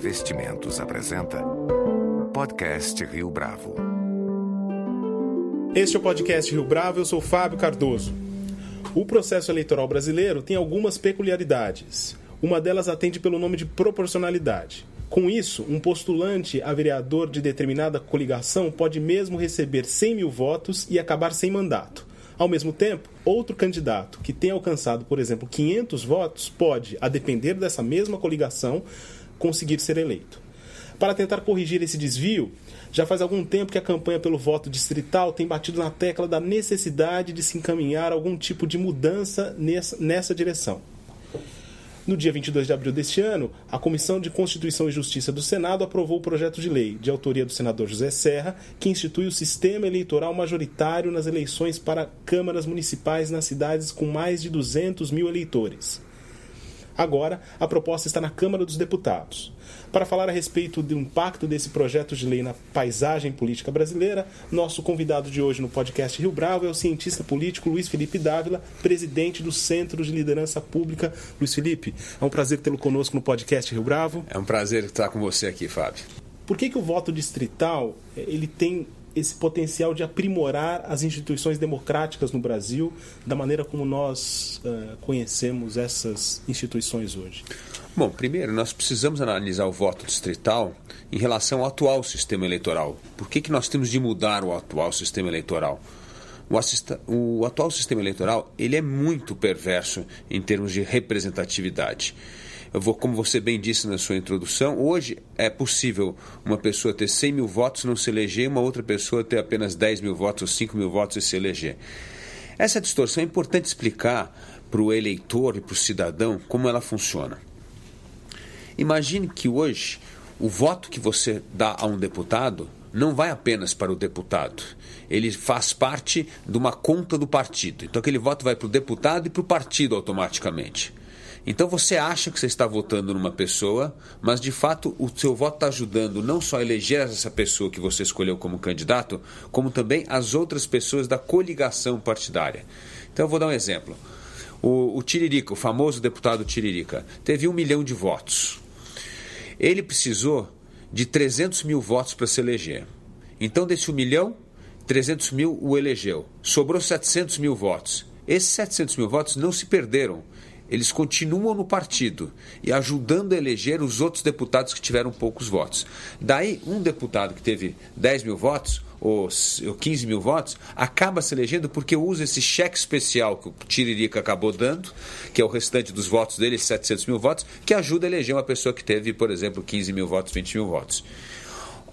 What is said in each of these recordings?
Investimentos apresenta Podcast Rio Bravo. Este é o podcast Rio Bravo, eu sou Fábio Cardoso. O processo eleitoral brasileiro tem algumas peculiaridades. Uma delas atende pelo nome de proporcionalidade. Com isso, um postulante a vereador de determinada coligação pode mesmo receber 100 mil votos e acabar sem mandato. Ao mesmo tempo, outro candidato que tenha alcançado, por exemplo, 500 votos pode, a depender dessa mesma coligação, conseguir ser eleito. Para tentar corrigir esse desvio, já faz algum tempo que a campanha pelo voto distrital tem batido na tecla da necessidade de se encaminhar algum tipo de mudança nessa, nessa direção. No dia 22 de abril deste ano, a Comissão de Constituição e Justiça do Senado aprovou o projeto de lei, de autoria do senador José Serra, que institui o sistema eleitoral majoritário nas eleições para câmaras municipais nas cidades com mais de 200 mil eleitores. Agora, a proposta está na Câmara dos Deputados. Para falar a respeito do impacto desse projeto de lei na paisagem política brasileira, nosso convidado de hoje no podcast Rio Bravo é o cientista político Luiz Felipe Dávila, presidente do Centro de Liderança Pública. Luiz Felipe, é um prazer tê-lo conosco no podcast Rio Bravo. É um prazer estar com você aqui, Fábio. Por que, que o voto distrital ele tem esse potencial de aprimorar as instituições democráticas no Brasil da maneira como nós uh, conhecemos essas instituições hoje? Bom, primeiro nós precisamos analisar o voto distrital em relação ao atual sistema eleitoral. Por que, que nós temos de mudar o atual sistema eleitoral? O, assista, o atual sistema eleitoral ele é muito perverso em termos de representatividade. Eu vou, como você bem disse na sua introdução, hoje é possível uma pessoa ter 100 mil votos não se eleger, e uma outra pessoa ter apenas 10 mil votos ou 5 mil votos e se eleger. Essa distorção é importante explicar para o eleitor e para o cidadão como ela funciona. Imagine que hoje o voto que você dá a um deputado não vai apenas para o deputado. Ele faz parte de uma conta do partido. Então aquele voto vai para o deputado e para o partido automaticamente. Então você acha que você está votando numa pessoa, mas de fato o seu voto está ajudando não só a eleger essa pessoa que você escolheu como candidato, como também as outras pessoas da coligação partidária. Então eu vou dar um exemplo. O, o Tiririca, o famoso deputado Tiririca, teve um milhão de votos. Ele precisou de 300 mil votos para se eleger. Então, desse um milhão, 300 mil o elegeu. Sobrou 700 mil votos. Esses 700 mil votos não se perderam eles continuam no partido e ajudando a eleger os outros deputados que tiveram poucos votos. Daí, um deputado que teve 10 mil votos ou 15 mil votos, acaba se elegendo porque usa esse cheque especial que o Tiririca acabou dando, que é o restante dos votos dele, 700 mil votos, que ajuda a eleger uma pessoa que teve, por exemplo, 15 mil votos, 20 mil votos.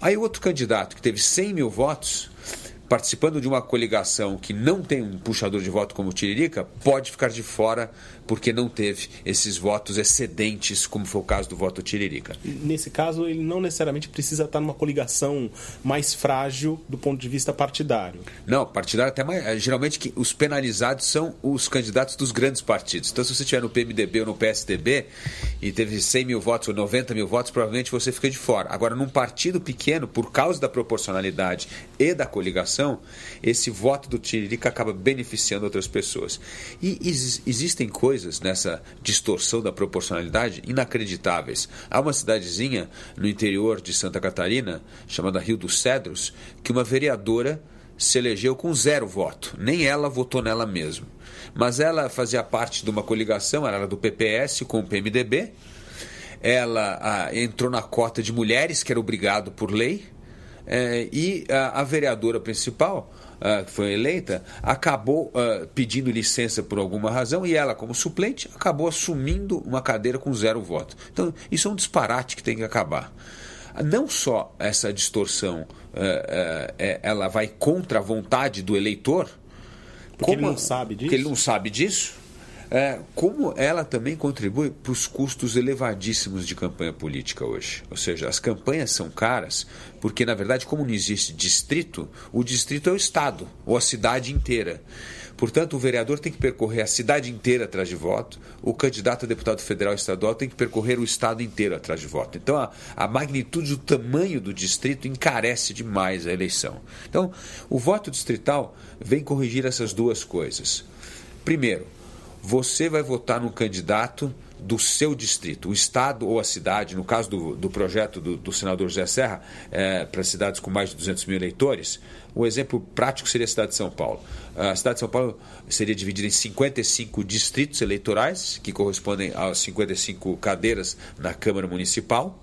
Aí outro candidato que teve 100 mil votos, participando de uma coligação que não tem um puxador de voto como o Tiririca, pode ficar de fora porque não teve esses votos excedentes, como foi o caso do voto Tiririca. Nesse caso, ele não necessariamente precisa estar numa coligação mais frágil do ponto de vista partidário. Não, partidário até mais. Eh, geralmente os penalizados são os candidatos dos grandes partidos. Então, se você estiver no PMDB ou no PSDB e teve 100 mil votos ou 90 mil votos, provavelmente você fica de fora. Agora, num partido pequeno, por causa da proporcionalidade e da coligação, esse voto do Tiririca acaba beneficiando outras pessoas. E existem coisas nessa distorção da proporcionalidade inacreditáveis. Há uma cidadezinha no interior de Santa Catarina, chamada Rio dos Cedros, que uma vereadora se elegeu com zero voto. Nem ela votou nela mesmo. Mas ela fazia parte de uma coligação, ela era do PPS com o PMDB. Ela ah, entrou na cota de mulheres, que era obrigado por lei. Eh, e a, a vereadora principal uh, que foi eleita, acabou uh, pedindo licença por alguma razão e ela, como suplente, acabou assumindo uma cadeira com zero voto. Então, isso é um disparate que tem que acabar. Não só essa distorção uh, ela vai contra a vontade do eleitor, porque como, ele não sabe disso. Porque ele não sabe disso é, como ela também contribui para os custos elevadíssimos de campanha política hoje. Ou seja, as campanhas são caras porque, na verdade, como não existe distrito, o distrito é o Estado ou a cidade inteira. Portanto, o vereador tem que percorrer a cidade inteira atrás de voto, o candidato a deputado federal e estadual tem que percorrer o estado inteiro atrás de voto. Então, a, a magnitude, o tamanho do distrito encarece demais a eleição. Então, o voto distrital vem corrigir essas duas coisas. Primeiro, você vai votar num candidato do seu distrito. O estado ou a cidade, no caso do, do projeto do, do senador José Serra, é, para cidades com mais de 200 mil eleitores, o exemplo prático seria a cidade de São Paulo. A cidade de São Paulo seria dividida em 55 distritos eleitorais, que correspondem a 55 cadeiras na Câmara Municipal.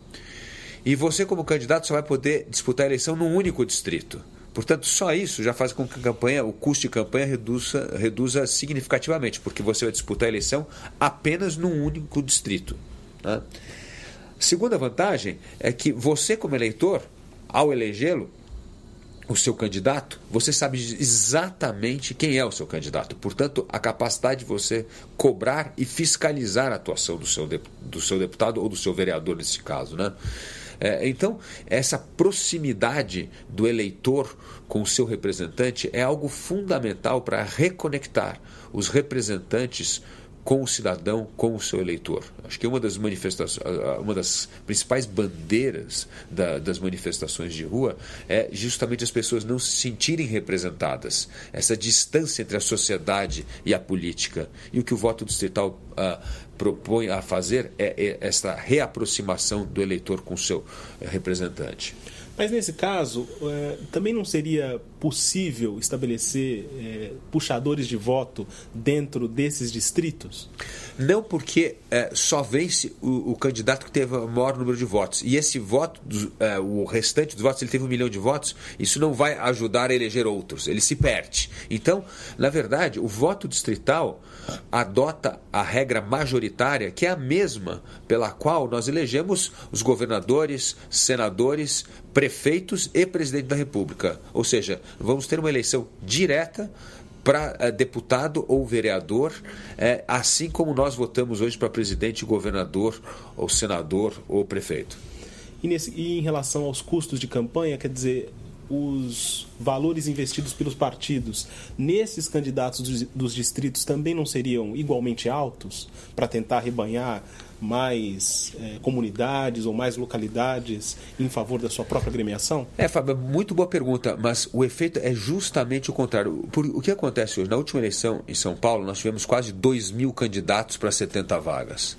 E você, como candidato, só vai poder disputar a eleição num único distrito. Portanto, só isso já faz com que a campanha, o custo de campanha reduza, reduza significativamente, porque você vai disputar a eleição apenas num único distrito. Né? Segunda vantagem é que você, como eleitor, ao elegê-lo, o seu candidato, você sabe exatamente quem é o seu candidato. Portanto, a capacidade de você cobrar e fiscalizar a atuação do seu, do seu deputado ou do seu vereador, nesse caso. Né? É, então, essa proximidade do eleitor com o seu representante é algo fundamental para reconectar os representantes com o cidadão, com o seu eleitor. Acho que uma das manifestações, uma das principais bandeiras da, das manifestações de rua é justamente as pessoas não se sentirem representadas, essa distância entre a sociedade e a política. E o que o voto distrital uh, propõe a fazer é, é esta reaproximação do eleitor com o seu representante. Mas nesse caso, é, também não seria possível estabelecer é, puxadores de voto dentro desses distritos? Não, porque é, só vence o, o, candidato que teve o maior número de votos. E esse voto, é, o restante dos votos, ele teve um milhão de votos, isso não vai ajudar a eleger outros, ele se perde. Então, na verdade, o voto distrital adota a regra majoritária, que é a mesma pela qual nós elegemos os governadores, senadores, prefeitos e presidente da República. Ou seja, vamos ter uma eleição direta para uh, deputado ou vereador, uh, assim como nós votamos hoje para presidente, governador, ou senador ou prefeito. E, nesse, e em relação aos custos de campanha, quer dizer, os valores investidos pelos partidos nesses candidatos dos, distritos também não seriam igualmente altos para tentar rebanhar mais é, comunidades ou mais localidades em favor da sua própria agremiação? É, Fábio, muito boa pergunta, mas o efeito é justamente o contrário. Por, o que acontece hoje? Na última eleição em São Paulo, nós tivemos quase 2 mil candidatos para 70 vagas.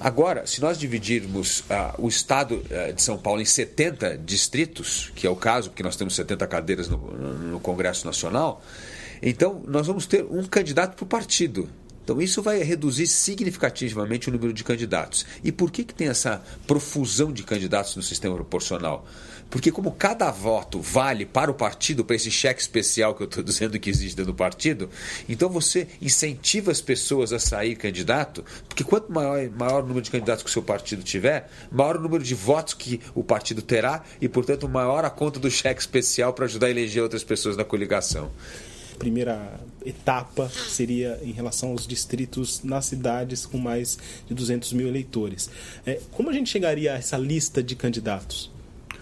Agora, se nós dividirmos uh, o estado uh, de São Paulo em 70 distritos, que é o caso, porque nós temos 70 cadeiras no, no Congresso Nacional, então nós vamos ter um candidato por partido. Então isso vai reduzir significativamente o número de candidatos. E por que, que tem essa profusão de candidatos no sistema proporcional? Porque como cada voto vale para o partido, para esse cheque especial que eu estou dizendo que existe dentro do partido, então você incentiva as pessoas a sair candidato, porque quanto maior, maior o número de candidatos que o seu partido tiver, maior o número de votos que o partido terá e, portanto, maior a conta do cheque especial para ajudar a eleger outras pessoas na coligação primeira etapa seria em relação aos distritos nas cidades com mais de 200 mil eleitores. É, como a gente chegaria a essa lista de candidatos?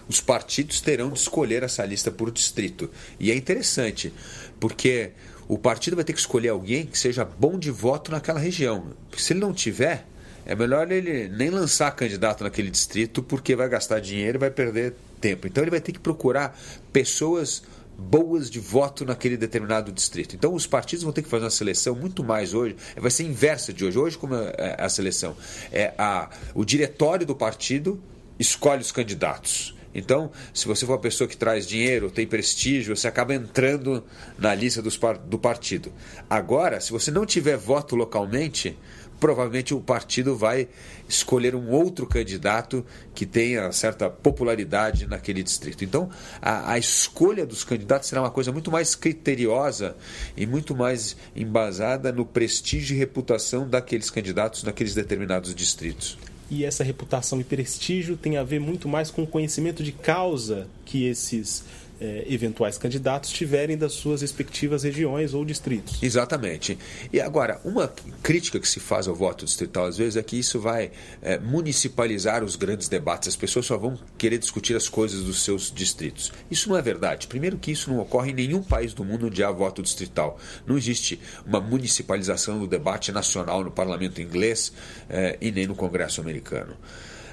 Os partidos terão de escolher essa lista por distrito. E é interessante, porque o partido vai ter que escolher alguém que seja bom de voto naquela região. Porque se ele não tiver, é melhor ele nem lançar candidato naquele distrito, porque vai gastar dinheiro e vai perder tempo. Então ele vai ter que procurar pessoas boas de voto naquele determinado distrito. Então os partidos vão ter que fazer uma seleção muito mais hoje, vai ser inversa de hoje. Hoje como é, é a seleção é a o diretório do partido escolhe os candidatos. Então, se você for uma pessoa que traz dinheiro, tem prestígio, você acaba entrando na lista dos, do partido. Agora, se você não tiver voto localmente, provavelmente o partido vai escolher um outro candidato que tenha certa popularidade naquele distrito. Então, a, a, escolha dos candidatos será uma coisa muito mais criteriosa e muito mais embasada no prestígio e reputação daqueles candidatos naqueles determinados distritos. E essa reputação e prestígio tem a ver muito mais com o conhecimento de causa que esses é, eventuais candidatos tiverem das suas respectivas regiões ou distritos. Exatamente. E agora, uma crítica que se faz ao voto distrital às vezes é que isso vai é, municipalizar os grandes debates. As pessoas só vão querer discutir as coisas dos seus distritos. Isso não é verdade. Primeiro que isso não ocorre em nenhum país do mundo onde há voto distrital. Não existe uma municipalização do debate nacional no parlamento inglês é, e nem no Congresso americano.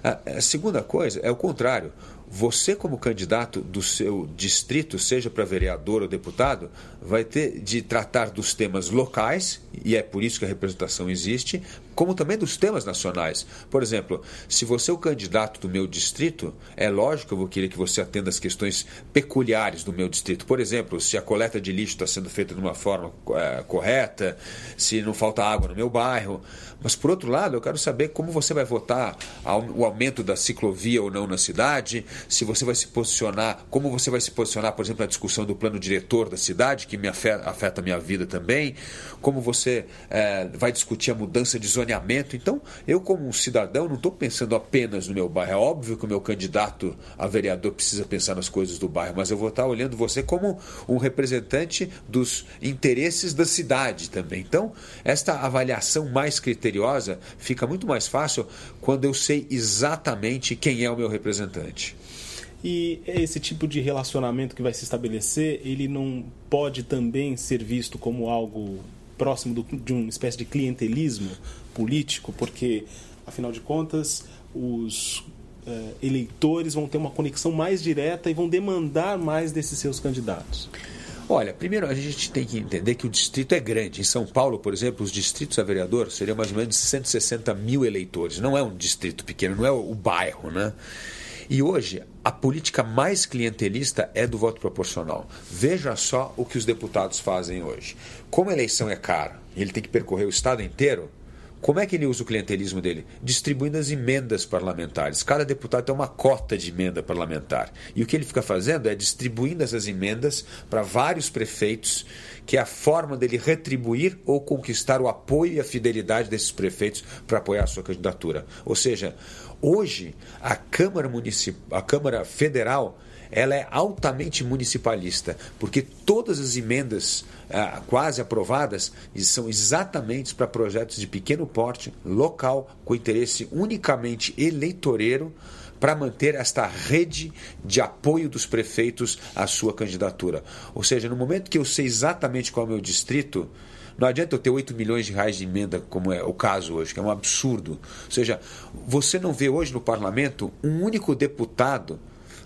A segunda coisa é o contrário você, como candidato do seu distrito, seja para vereador ou deputado, vai ter de tratar dos temas locais, e é por isso que a representação existe, como também dos temas nacionais. Por exemplo, se você é o candidato do meu distrito, é lógico que eu vou querer que você atenda as questões peculiares do meu distrito. Por exemplo, se a coleta de lixo está sendo feita de uma forma é, correta, se não falta água no meu bairro. Mas, por outro lado, eu quero saber como você vai votar o aumento da ciclovia ou não na cidade, se você vai se posicionar, como você vai se posicionar, por exemplo, na discussão do plano diretor da cidade, que me afeta, afeta a minha vida também, como você é, vai discutir a mudança de zoneamento. Então, eu, como um cidadão, não estou pensando apenas no meu bairro. É óbvio que o meu candidato a vereador precisa pensar nas coisas do bairro, mas eu vou estar olhando você como um representante dos interesses da cidade também. Então, esta avaliação mais criteriosa fica muito mais fácil quando eu sei exatamente quem é o meu representante. E esse tipo de relacionamento que vai se estabelecer, ele não pode também ser visto como algo próximo do, de uma espécie de clientelismo político, porque, afinal de contas, os uh, eleitores vão ter uma conexão mais direta e vão demandar mais desses seus candidatos. Olha, primeiro a gente tem que entender que o distrito é grande. Em São Paulo, por exemplo, os distritos a vereador seriam mais ou menos 160 mil eleitores. Não é um distrito pequeno, não é o bairro, né? E hoje, a política mais clientelista é do voto proporcional. Veja só o que os deputados fazem hoje. Como a eleição é cara ele tem que percorrer o estado inteiro, como é que ele usa o clientelismo dele? Distribuindo as emendas parlamentares. Cada deputado tem uma cota de emenda parlamentar. E o que ele fica fazendo é distribuindo essas emendas para vários prefeitos, que é a forma dele retribuir ou conquistar o apoio e a fidelidade desses prefeitos para apoiar a sua candidatura. Ou seja, Hoje, a Câmara, Municipal, a Câmara Federal ela é altamente municipalista, porque todas as emendas ah, quase aprovadas são exatamente para projetos de pequeno porte, local, com interesse unicamente eleitoreiro, para manter esta rede de apoio dos prefeitos à sua candidatura. Ou seja, no momento que eu sei exatamente qual é o meu distrito, não adianta eu ter 8 milhões de reais de emenda, como é o caso hoje, que é um absurdo. Ou seja, você não vê hoje no parlamento um único deputado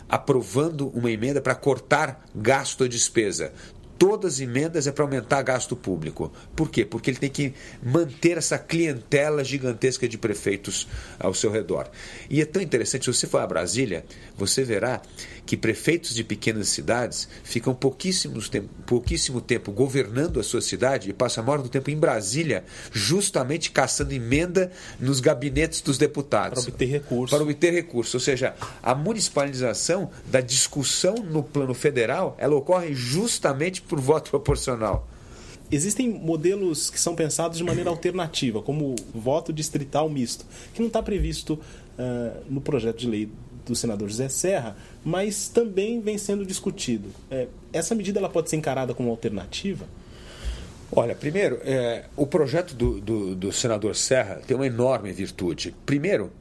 aprovando uma emenda para cortar gasto ou despesa todas as emendas é para aumentar gasto público. Por quê? Porque ele tem que manter essa clientela gigantesca de prefeitos ao seu redor. E é tão interessante, se você for a Brasília, você verá que prefeitos de pequenas cidades ficam pouquíssimos tempo, pouquíssimo tempo governando a sua cidade e passam a maior do tempo em Brasília, justamente caçando emenda nos gabinetes dos deputados. Para obter recursos. Para obter recursos. Ou seja, a municipalização da discussão no plano federal, ela ocorre justamente por voto proporcional. Existem modelos que são pensados de maneira alternativa, como voto distrital misto, que não está previsto uh, no projeto de lei do senador José Serra, mas também vem sendo discutido. É, essa medida ela pode ser encarada como alternativa? Olha, primeiro, é, o projeto do, do, do, senador Serra tem uma enorme virtude. Primeiro,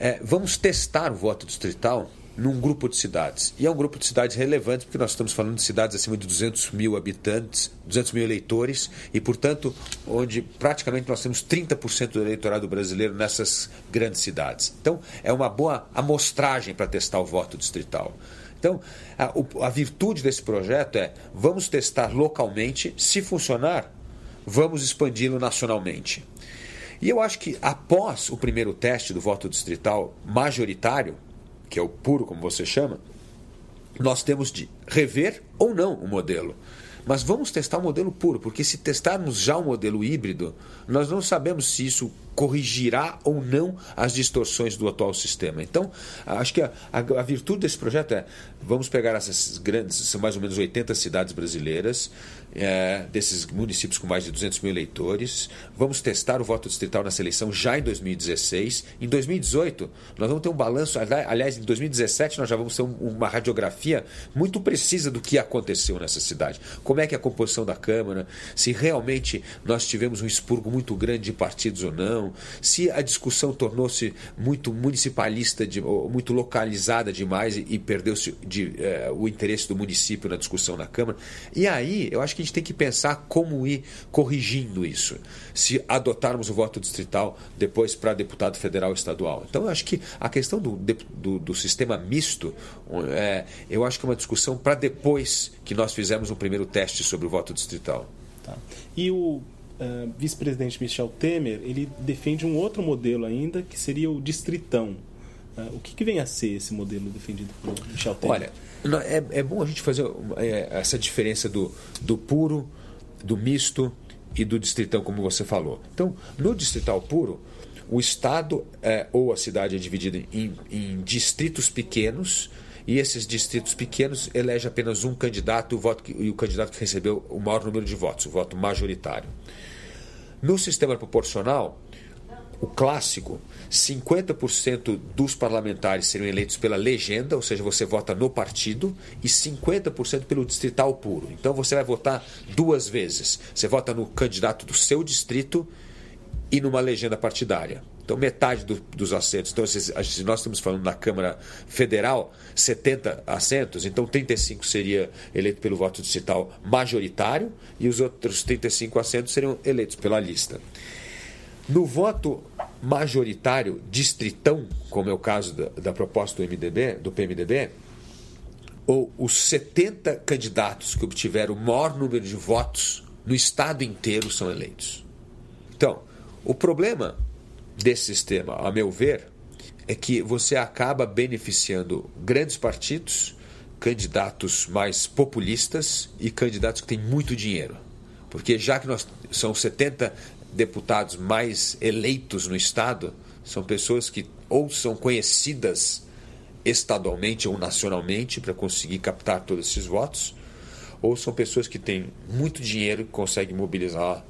é, vamos testar o voto distrital num grupo de cidades. E é um grupo de cidades relevante, porque nós estamos falando de cidades acima de 200 mil habitantes, 200 mil eleitores, e, portanto, onde praticamente nós temos 30% do eleitorado brasileiro nessas grandes cidades. Então, é uma boa amostragem para testar o voto distrital. Então, a, a virtude desse projeto é: vamos testar localmente, se funcionar, vamos expandi-lo nacionalmente. E eu acho que após o primeiro teste do voto distrital majoritário, que é o puro, como você chama, nós temos de rever ou não o modelo. Mas vamos testar o modelo puro, porque se testarmos já o modelo híbrido, nós não sabemos se isso corrigirá ou não as distorções do atual sistema. Então, acho que a, a, a, virtude desse projeto é: vamos pegar essas grandes, são mais ou menos 80 cidades brasileiras, é, desses municípios com mais de 200 mil eleitores, vamos testar o voto distrital nessa eleição já em 2016. Em 2018, nós vamos ter um balanço, aliás, em 2017, nós já vamos ter uma radiografia muito precisa do que aconteceu nessa cidade. Como é que é a composição da Câmara, se realmente nós tivemos um expurgo muito grande de partidos ou não, se a discussão tornou-se muito municipalista, de, muito localizada demais e, e perdeu-se de, eh, o interesse do município na discussão na Câmara. E aí eu acho que gente tem que pensar como ir corrigindo isso. Se adotarmos o voto distrital depois para deputado federal e estadual. Então eu acho que a questão do, do, do sistema misto, é, eu acho que é uma discussão para depois que nós fizermos um primeiro teste sobre o voto distrital. Tá. E o uh, vice-presidente Michel Temer, ele defende um outro modelo ainda, que seria o distritão. Uh, o que, que, vem a ser esse modelo defendido por Michel Temer? Olha, é, é bom a gente fazer é, essa diferença do, do puro, do misto e do distritão, como você falou. Então, no distrital puro, o estado é, ou a cidade é dividida em, em distritos pequenos e esses distritos pequenos elege apenas um candidato o voto que, e o candidato que recebeu o maior número de votos, o voto majoritário. No sistema proporcional, o clássico, 50% dos parlamentares seriam eleitos pela legenda, ou seja, você vota no partido, e 50% pelo distrital puro. Então você vai votar duas vezes. Você vota no candidato do seu distrito e numa legenda partidária. Então, metade do, dos assentos. Então, se, se, nós estamos falando na Câmara Federal, 70 assentos, então 35 seria eleito pelo voto distrital majoritário e os outros 35 assentos seriam eleitos pela lista. No voto majoritário distritão, como é o caso da, da proposta do MDB, do PMDB, ou os 70 candidatos que obtiveram o maior número de votos no estado inteiro são eleitos. Então, o problema desse sistema, a meu ver, é que você acaba beneficiando grandes partidos, candidatos mais populistas e candidatos que têm muito dinheiro. Porque já que nós são 70 deputados mais eleitos no estado, são pessoas que ou são conhecidas estadualmente ou nacionalmente para conseguir captar todos esses votos, ou são pessoas que têm muito dinheiro e conseguem mobilizar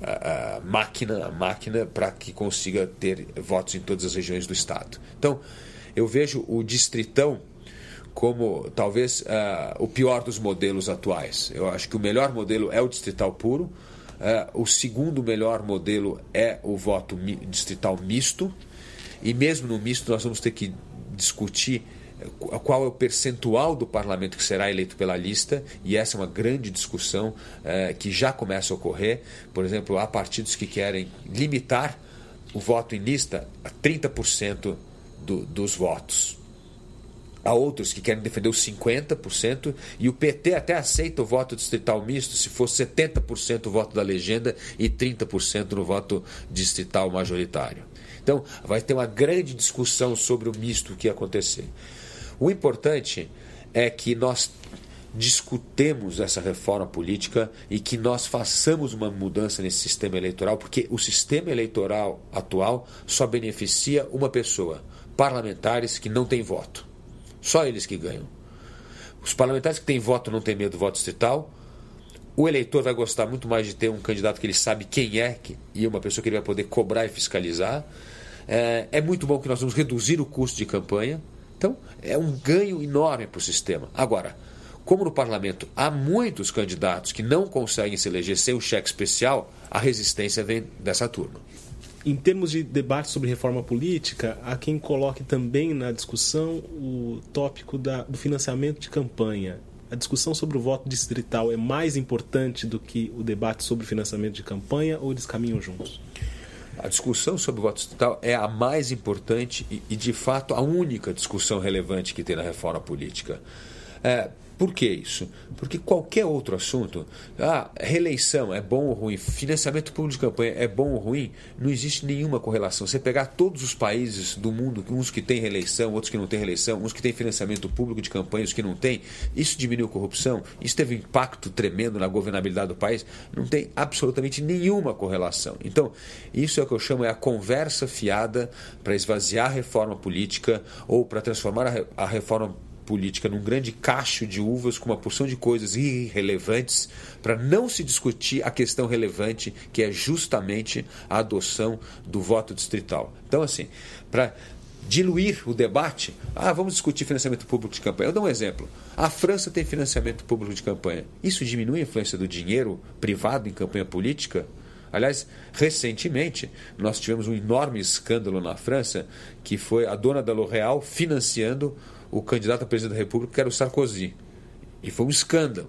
a, a máquina, a máquina para que consiga ter votos em todas as regiões do estado. Então, eu vejo o distritão como talvez uh, o pior dos modelos atuais. Eu acho que o melhor modelo é o distrital puro. Uh, o segundo melhor modelo é o voto distrital misto. E mesmo no misto, nós vamos ter que discutir qual é o percentual do parlamento que será eleito pela lista, e essa é uma grande discussão eh, que já começa a ocorrer. Por exemplo, há partidos que querem limitar o voto em lista a 30% do, dos votos. Há outros que querem defender os 50%, e o PT até aceita o voto distrital misto se for 70% o voto da legenda e 30% no voto distrital majoritário. Então, vai ter uma grande discussão sobre o misto que acontecer. O importante é que nós discutemos essa reforma política e que nós façamos uma mudança nesse sistema eleitoral, porque o sistema eleitoral atual só beneficia uma pessoa: parlamentares que não têm voto. Só eles que ganham. Os parlamentares que têm voto não têm medo do voto distrital. O eleitor vai gostar muito mais de ter um candidato que ele sabe quem é e uma pessoa que ele vai poder cobrar e fiscalizar. É, é muito bom que nós vamos reduzir o custo de campanha. Então, é um ganho enorme para o sistema. Agora, como no parlamento há muitos candidatos que não conseguem se eleger sem o cheque especial, a resistência vem dessa turma. Em termos de debate sobre reforma política, há quem coloque também na discussão o tópico da, do financiamento de campanha. A discussão sobre o voto distrital é mais importante do que o debate sobre financiamento de campanha ou eles caminham juntos? A discussão sobre o voto distrital é a mais importante e, e, de fato, a única discussão relevante que tem na reforma política. É, por que isso? Porque qualquer outro assunto, ah, reeleição é bom ou ruim, financiamento público de campanha é bom ou ruim, não existe nenhuma correlação. Você pegar todos os países do mundo, uns que têm reeleição, outros que não têm reeleição, uns que têm financiamento público de campanha, os que não têm, isso diminuiu a corrupção, isso teve um impacto tremendo na governabilidade do país, não tem absolutamente nenhuma correlação. Então, isso é o que eu chamo é a conversa fiada para esvaziar a reforma política ou para transformar a reforma política num grande cacho de uvas com uma porção de coisas irrelevantes para não se discutir a questão relevante que é justamente a adoção do voto distrital. Então, assim, para diluir o debate. Ah, vamos discutir financiamento público de campanha. Eu dou um exemplo. A França tem financiamento público de campanha. Isso diminui a influência do dinheiro privado em campanha política? Aliás, recentemente nós tivemos um enorme escândalo na França, que foi a dona da L'Oréal financiando o candidato a presidente da República, que era o Sarkozy. E foi um escândalo.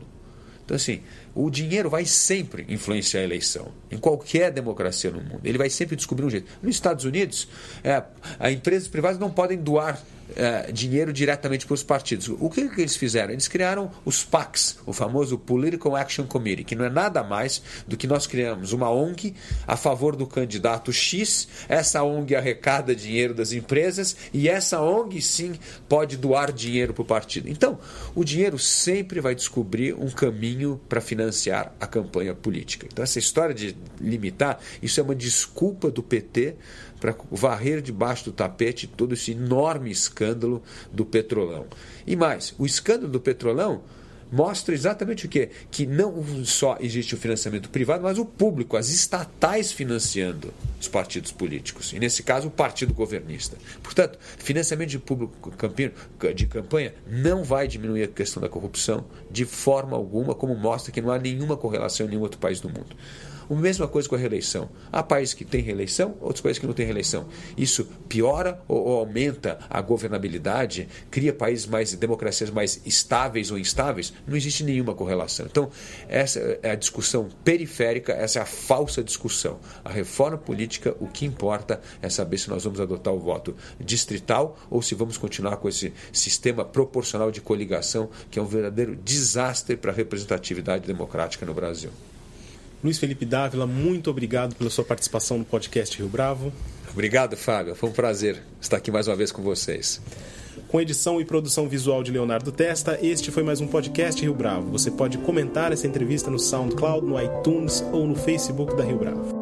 Então, assim, o dinheiro vai sempre influenciar a eleição, em qualquer democracia no mundo. Ele vai sempre descobrir um jeito. Nos Estados Unidos, é, as empresas privadas não podem doar é, dinheiro diretamente para os partidos. O que, que, eles fizeram? Eles criaram os PACs, o famoso Political Action Committee, que não é nada mais do que nós criamos uma ONG a favor do candidato X. Essa ONG arrecada dinheiro das empresas e essa ONG sim pode doar dinheiro para o partido. Então, o dinheiro sempre vai descobrir um caminho para financiar a campanha política. Então, essa história de limitar, isso é uma desculpa do PT para varrer debaixo do tapete todo esse enorme escândalo do petrolão. E mais, o escândalo do petrolão mostra exatamente o quê? Que não só existe o financiamento privado, mas o público, as estatais financiando os partidos políticos. E nesse caso, o partido governista. Portanto, financiamento de público de campanha não vai diminuir a questão da corrupção de forma alguma, como mostra que não há nenhuma correlação em nenhum outro país do mundo. A mesma coisa com a reeleição. Há países que têm reeleição, outros países que não têm reeleição. Isso piora ou, ou aumenta a governabilidade, cria países mais, democracias mais estáveis ou instáveis? Não existe nenhuma correlação. Então, essa é a discussão periférica, essa é a falsa discussão. A reforma política, o que importa é saber se nós vamos adotar o voto distrital ou se vamos continuar com esse sistema proporcional de coligação, que é um verdadeiro desastre para a representatividade democrática no Brasil. Luiz Felipe Dávila, muito obrigado pela sua participação no podcast Rio Bravo. Obrigado, Fábio. Foi um prazer estar aqui mais uma vez com vocês. Com edição e produção visual de Leonardo Testa, este foi mais um podcast Rio Bravo. Você pode comentar essa entrevista no SoundCloud, no iTunes ou no Facebook da Rio Bravo.